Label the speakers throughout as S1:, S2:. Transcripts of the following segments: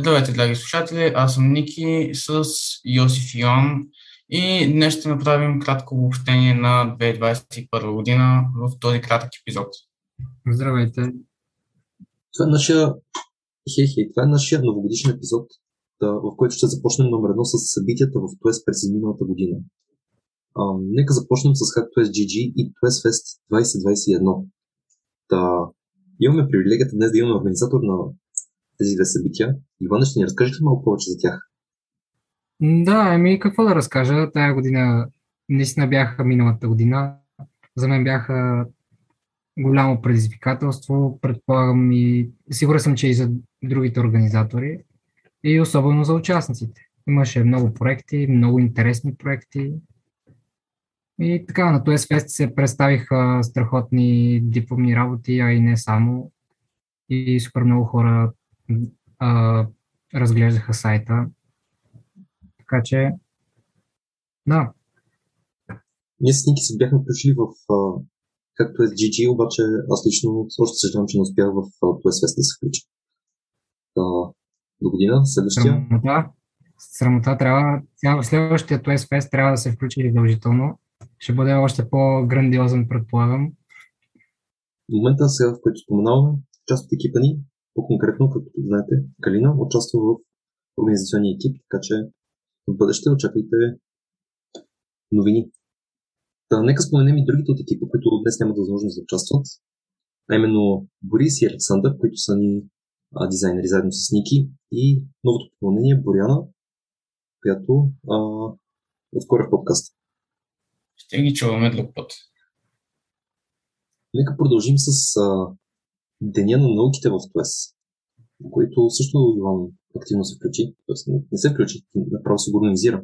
S1: Здравейте, драги слушатели! Аз съм Ники с Йосиф и Йоан и днес ще направим кратко обобщение на 2021 година в този кратък епизод.
S2: Здравейте!
S3: Това е нашия, хей, хей, това е нашия новогодишен епизод, в който ще започнем номер едно с събитията в ТОЕС през миналата година. А, нека започнем с HackTOES GG и TOES Fest 2021. Та, имаме привилегията днес да имаме организатор на тези две събития. Иван, ще ни разкажеш ли малко повече за тях?
S2: Да, ами какво да разкажа? Тая година наистина бяха миналата година. За мен бяха голямо предизвикателство, предполагам и сигурен съм, че и за другите организатори и особено за участниците. Имаше много проекти, много интересни проекти. И така, на TOES Fest се представиха страхотни дипломни работи, а и не само. И супер много хора а, разглеждаха сайта. Така че, да.
S3: Ние с Ники се бяхме включили в а, както е с GG, обаче аз лично още съжалявам, че не успях в TOS Fest да се включа. А, до година, следващия.
S2: Срамота, срамота трябва, следващия TOS Fest трябва да се включи задължително. Ще бъде още по-грандиозен, предполагам.
S3: В момента, сега, в който споменаваме, част от екипа ни по-конкретно, като знаете, Калина участва в организационния екип, така че в бъдеще очаквайте новини. Та, нека споменем и другите от екипа, които днес нямат възможност да участват, а именно Борис и Александър, които са ни а, дизайнери заедно с Ники и новото попълнение Боряна, която а, отскоро е подкаст.
S1: Ще ги чуваме друг път.
S3: Нека продължим с а, Деня на науките в ТОЕС, който също Иван активно се включи. Тоест не, се включи, направо се го организира.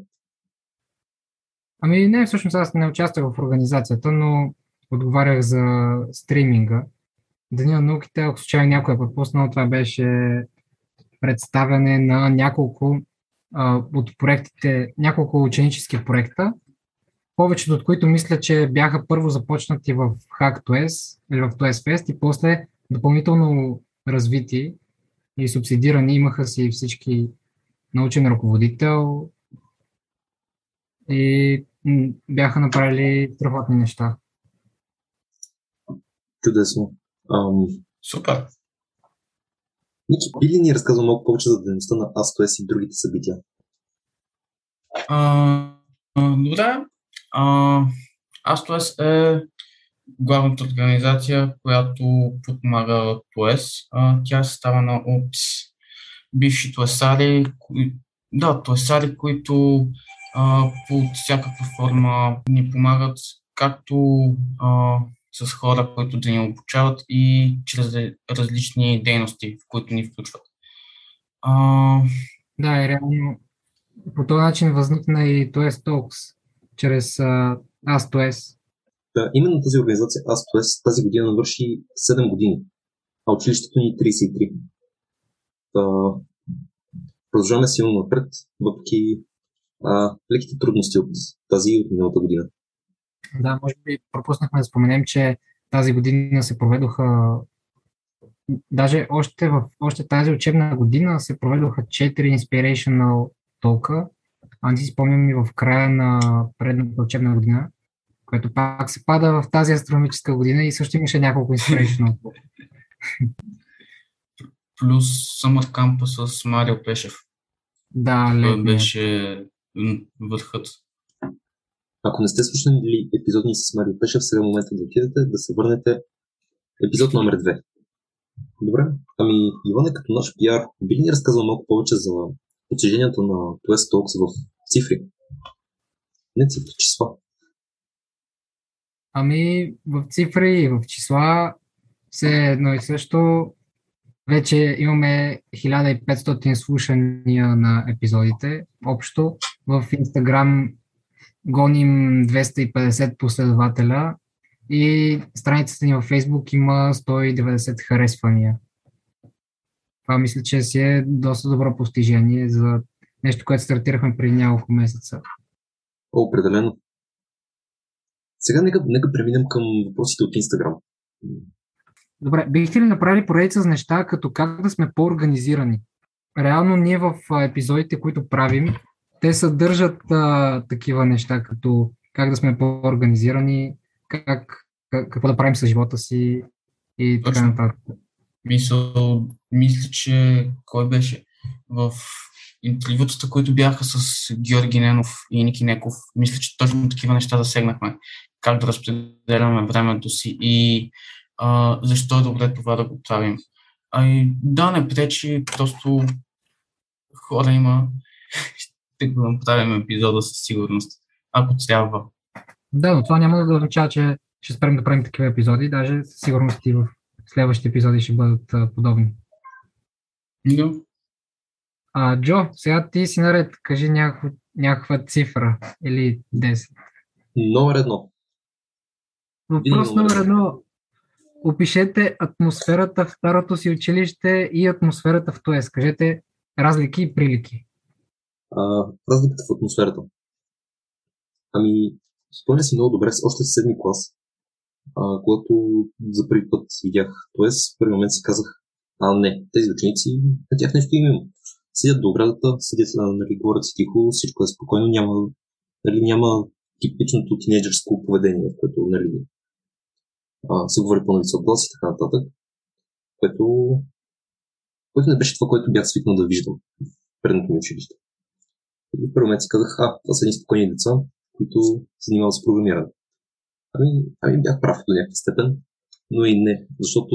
S2: Ами не, всъщност аз не участвах в организацията, но отговарях за стриминга. Деня на науките, ако случайно някой е пропуснал, това беше представяне на няколко а, от проектите, няколко ученически проекта, повечето от които мисля, че бяха първо започнати в HackTOS или в TOS Fest и после допълнително развити и субсидирани. Имаха си всички научен ръководител и бяха направили страхотни неща.
S3: Чудесно. Ам...
S1: Супер.
S3: Ники, би ли ни разказал малко повече за дейността на ASTOS и другите събития?
S1: А, добре. А, ASTOS е главната организация, която подпомага ТОЕС. Тя е съставена от бивши туесари, кои, да, туесари, които а, под всякаква форма ни помагат, както а, с хора, които да ни обучават и чрез различни дейности, в които ни включват.
S2: А... Да, и реално по този начин възникна и TOES Talks, чрез аз TOES,
S3: да, именно тази организация ASTOS тази година навърши 7 години, а училището ни 33. Е Та, продължаваме силно напред, въпреки а, леките трудности от тази и от миналата година.
S2: Да, може би пропуснахме да споменем, че тази година се проведоха даже още, в, още тази учебна година се проведоха 4 Inspirational толка. А не си спомням и в края на предната учебна година което пак се пада в тази астрономическа година и също имаше няколко inspirational.
S1: Плюс Summer Camp с Марио Пешев.
S2: Да,
S1: летния. беше върхът.
S3: Ако не сте слушали епизодни с Марио Пешев, сега е момента да отидете, да се върнете епизод номер 2. Добре. Ами, Иване, като наш пиар, би ли ни разказал малко повече за постиженията на Twist Talks в цифри? Не цифри, числа.
S2: Ами в цифри и в числа все едно и също. Вече имаме 1500 слушания на епизодите общо. В Инстаграм гоним 250 последователя и страницата ни във Фейсбук има 190 харесвания. Това мисля, че си е доста добро постижение за нещо, което стартирахме преди няколко месеца.
S3: Определено. Сега нека, нека преминем към въпросите от Инстаграм.
S2: Добре, бихте ли направили поредица с неща, като как да сме по-организирани? реално ние в епизодите, които правим, те съдържат а, такива неща, като как да сме по-организирани, как, как, какво да правим с живота си и така
S1: Точно.
S2: нататък.
S1: Мисъл, мисля, че кой беше в интервютата, които бяха с Георги Ненов и Ники Неков, мисля, че точно такива неща засегнахме. Как да разпределяме времето си и а, защо е добре това да го правим. А и да, не пречи, просто хора има. Ще го направим епизода със сигурност, ако трябва.
S2: Да, но това няма да означава, че ще спрем да правим такива епизоди, даже със сигурност и в следващите епизоди ще бъдат а, подобни.
S1: Да.
S2: А, Джо, сега ти си наред, кажи някаква, някаква цифра или 10.
S3: Номер едно.
S2: Въпрос номер едно. Опишете атмосферата в старото си училище и атмосферата в ТОЕС. Кажете разлики и прилики.
S3: А, разликата в атмосферата. Ами, спомня си много добре, с- още в седми клас, а, когато за първи път видях ТОЕС, в първи момент си казах, а не, тези ученици, на тях нещо им има. Седят до оградата, седят, нали, говорят си тихо, всичко е спокойно, няма, нали, няма типичното тинейджърско поведение, в което нали, а, се говори по-нависок глас и така нататък, което, което не беше това, което бях свикнал да виждам в предното ми училище. И в първи момент си казах, а, това са едни спокойни деца, които се занимават с програмиране. Ами, ами бях прав до някаква степен, но и не, защото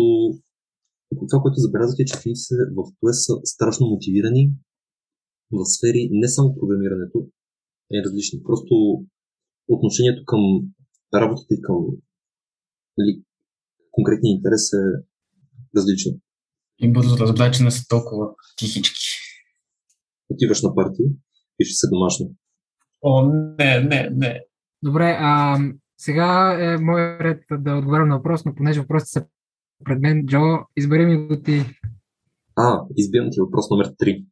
S3: това, което забелязах е, че учениците в това са страшно мотивирани в сфери не само програмирането, е различни. Просто отношението към работата и към нали, конкретния интерес е различно.
S1: И бързо разбра, че не са толкова тихички.
S3: Отиваш на партия, пише се домашно.
S1: О, не, не, не.
S2: Добре, а, сега е мой ред да отговарям на въпрос, но понеже въпросите са пред мен, Джо, избери ми го ти.
S3: А, избирам ти въпрос номер 3.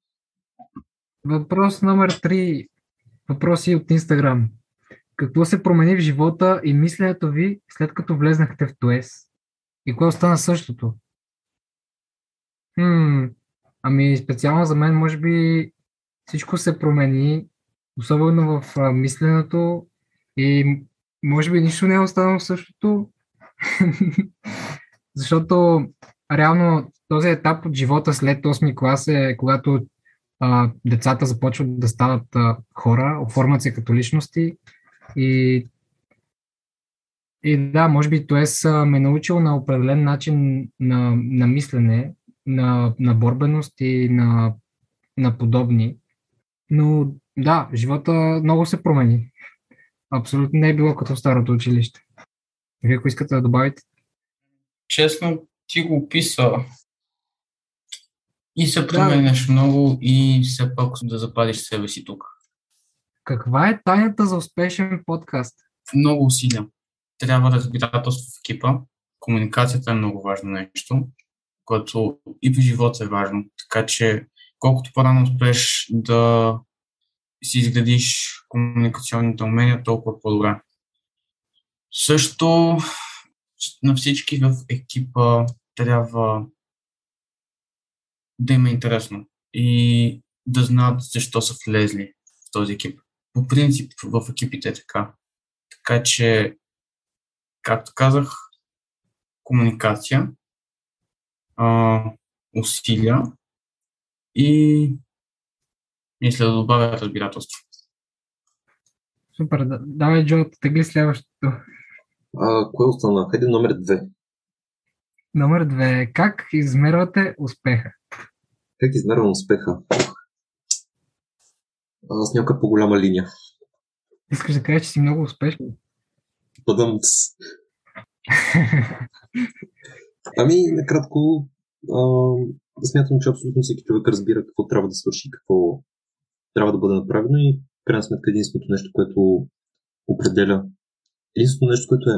S2: Въпрос номер 3. Въпроси от Инстаграм. Какво се промени в живота и мисленето ви след като влезнахте в ТОЕС? И кое остана същото? Хм, ами специално за мен може би всичко се промени, особено в а, мисленето и може би нищо не е останало същото, защото реално този етап от живота след 8 клас е когато а, децата започват да стават а, хора, оформят се като личности и, и да, може би ТОЕС а, ме е научил на определен начин на, на мислене, на, на борбеност и на, на подобни. Но да, живота много се промени. Абсолютно не е било като старото училище. Вие ако искате да добавите?
S1: Честно, ти го описа. И се променяш много и все пак да запазиш себе си тук.
S2: Каква е тайната за успешен подкаст?
S1: Много усилия. Трябва разбирателство в екипа. Комуникацията е много важно нещо, което и в живота е важно. Така че колкото по-рано успееш да си изградиш комуникационните умения, толкова по-добре. Също на всички в екипа трябва да им е интересно и да знаят защо са влезли в този екип. По принцип в екипите е така. Така че, както казах, комуникация, а, усилия и мисля да добавя разбирателство.
S2: Супер, да, давай Джо, тегли следващото.
S3: А, кое остана? Хайде номер 2.
S2: Номер две. Как измервате успеха?
S3: Как измервам успеха? А, с някаква по-голяма линия.
S2: Искаш да кажеш, че си много успешен?
S3: Бъдам Ами, накратко, а, смятам, че абсолютно всеки човек разбира какво трябва да свърши, какво трябва да бъде направено и в крайна сметка единственото нещо, което определя, единственото нещо, което е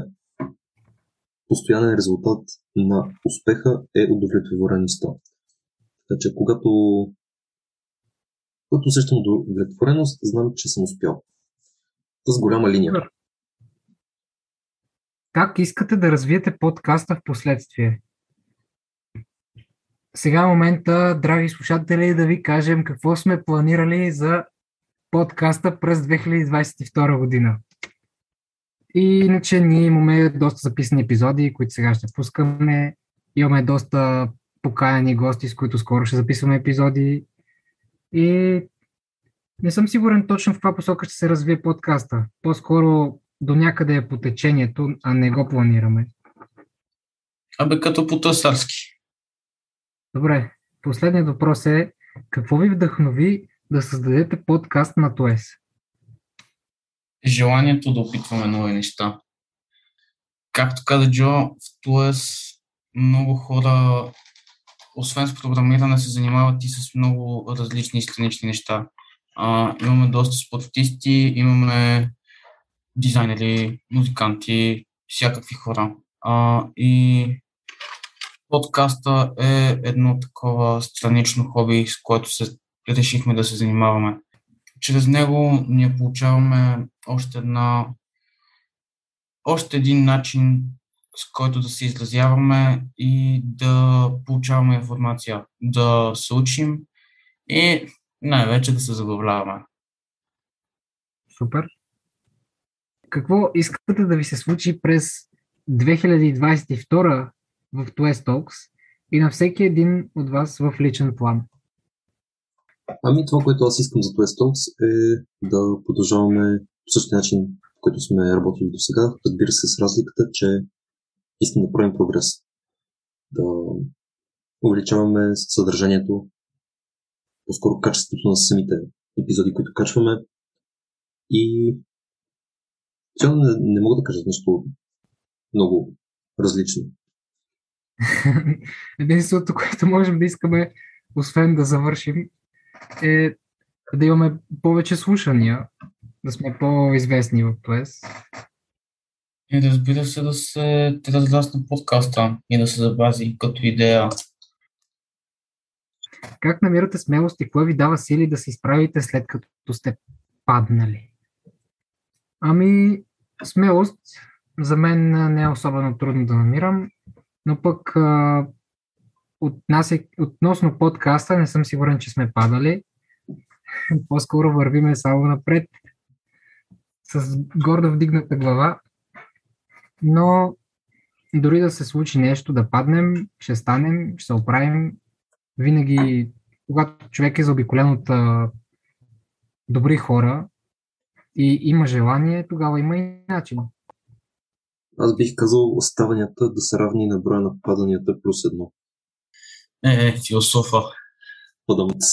S3: постоянен резултат на успеха е удовлетвореността. Така че, когато, когато усещам удовлетвореност, знам, че съм успял. С голяма линия.
S2: Как искате да развиете подкаста в последствие? сега е момента, драги слушатели, да ви кажем какво сме планирали за подкаста през 2022 година. И иначе ние имаме доста записани епизоди, които сега ще пускаме. Имаме доста покаяни гости, с които скоро ще записваме епизоди. И не съм сигурен точно в каква посока ще се развие подкаста. По-скоро до някъде е по течението, а не го планираме.
S1: Абе, като по тъсарски.
S2: Добре, последният въпрос е какво ви вдъхнови да създадете подкаст на ТОЕС?
S1: Желанието да опитваме нови неща. Както каза Джо, в ТОЕС много хора, освен с програмиране, се занимават и с много различни странични неща. А, имаме доста спортисти, имаме дизайнери, музиканти, всякакви хора. А, и подкаста е едно такова странично хоби, с което се решихме да се занимаваме. Чрез него ние получаваме още една още един начин, с който да се изразяваме и да получаваме информация, да се учим и най-вече да се забавляваме.
S2: Супер. Какво искате да ви се случи през 2022 в Twist Talks и на всеки един от вас в личен план?
S3: Ами това, което аз искам за Twist Talks е да продължаваме по същия начин, който сме работили до сега. Разбира се, с разликата, че искам да правим прогрес. Да увеличаваме съдържанието, по-скоро качеството на самите епизоди, които качваме. И цяло не, не мога да кажа нещо много различно.
S2: Единственото, което можем да искаме, освен да завършим, е да имаме повече слушания, да сме по-известни в Плес.
S1: И разбира се да се разрасне подкаста и да се запази като идея.
S2: Как намирате смелост и кое ви дава сили да се изправите след като сте паднали? Ами, смелост за мен не е особено трудно да намирам, но пък а, от нас, относно подкаста не съм сигурен, че сме падали. По-скоро вървиме само напред с гордо вдигната глава, но дори да се случи нещо, да паднем, ще станем, ще се оправим. Винаги, когато човек е заобиколен от а, добри хора и има желание, тогава има и начин.
S3: Аз бих казал оставанията да са равни на броя на паданията плюс едно.
S1: Е, е философа.
S3: Подамц.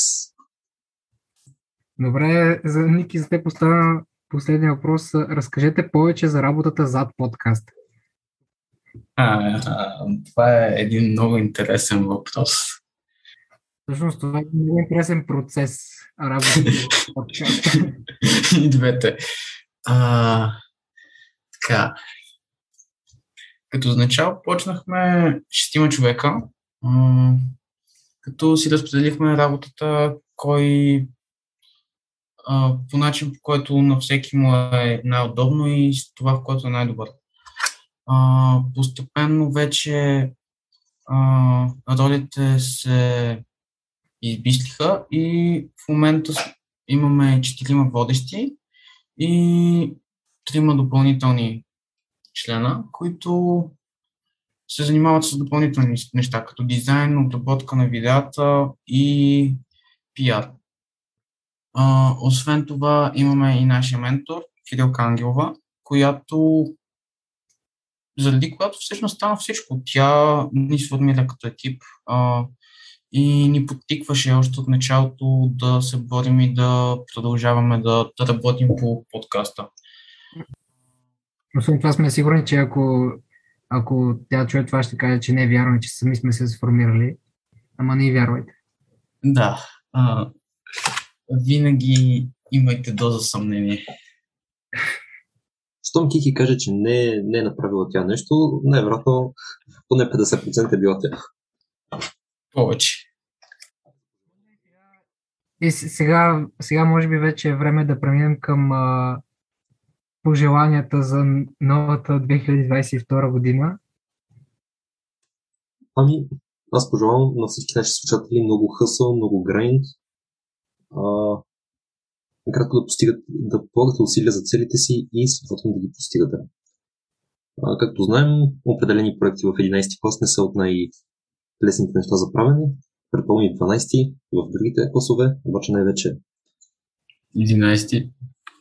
S2: Добре, за Ники, за те поставя последния въпрос. Разкажете повече за работата зад подкаст.
S1: А, а, това е един много интересен въпрос.
S2: Всъщност това е много интересен процес. Работата зад подкаст.
S1: И двете. А, така. Като начало почнахме шестима човека, като си разпределихме работата, кой по начин, по който на всеки му е най-удобно и с това, в което е най-добър. А, постепенно вече а, ролите се избислиха и в момента имаме четирима водещи и трима допълнителни члена, които се занимават с допълнителни неща, като дизайн, обработка на видеята и пиар. А, освен това имаме и нашия ментор, Фиделка Ангелова, която заради която всъщност стана всичко. Тя ни сформира като екип а, и ни подтикваше още от началото да се борим и да продължаваме да, да работим по подкаста.
S2: Освен това сме сигурни, че ако, ако тя чуе това, ще каже, че не е вярно, че сами сме се сформирали. Ама не вярвайте.
S1: Да. А, винаги имайте доза съмнение.
S3: Щом Кики каже, че не, не е направила тя нещо, най-вероятно поне 50% е била тя.
S1: Повече.
S2: И сега, сега може би вече е време да преминем към а, пожеланията за новата 2022 година.
S3: Ами, аз пожелавам на всички наши слушатели много хъсъл, много грайнд. Накратко да постигат, да полагате усилия за целите си и съответно да ги постигате. А, както знаем, определени проекти в 11 клас не са от най-лесните неща за правене. Предполагам и 12 и в другите класове, обаче най-вече
S1: 11.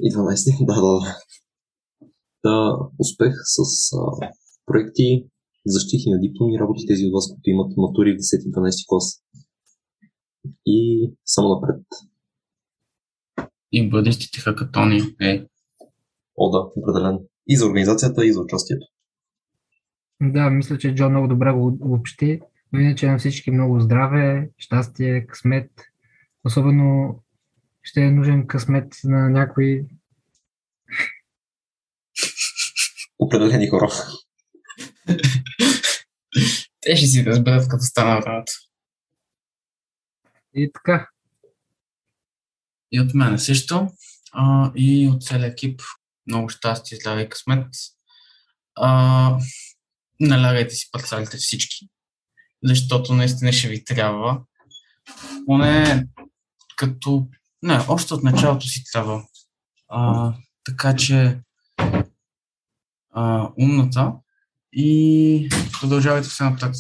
S3: И 12, да, да, да. Да, успех с а, проекти, защити на дипломни работи, тези от вас, които имат матури в 10-12 клас. И само напред.
S1: И бъдещите хакатони. Е.
S3: О, да, определено. И за организацията, и за участието.
S2: Да, мисля, че Джо много добре го общи. Но иначе на всички много здраве, щастие, късмет. Особено ще е нужен късмет на някои
S3: Определени хора.
S1: Те ще си разберат като стана времето.
S2: и така.
S1: И от мен също. А, и от целия екип. Много щастие, здраве и късмет. А, налягайте си парцалите всички, защото наистина ще ви трябва. Поне като... Не, още от началото си трябва. А, така че а, умната и продължавайте все напред.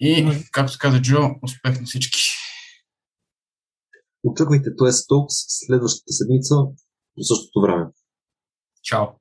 S1: И, както каза Джо, успех на всички.
S3: Очаквайте ТОЕС Talks следващата седмица по същото време.
S1: Чао!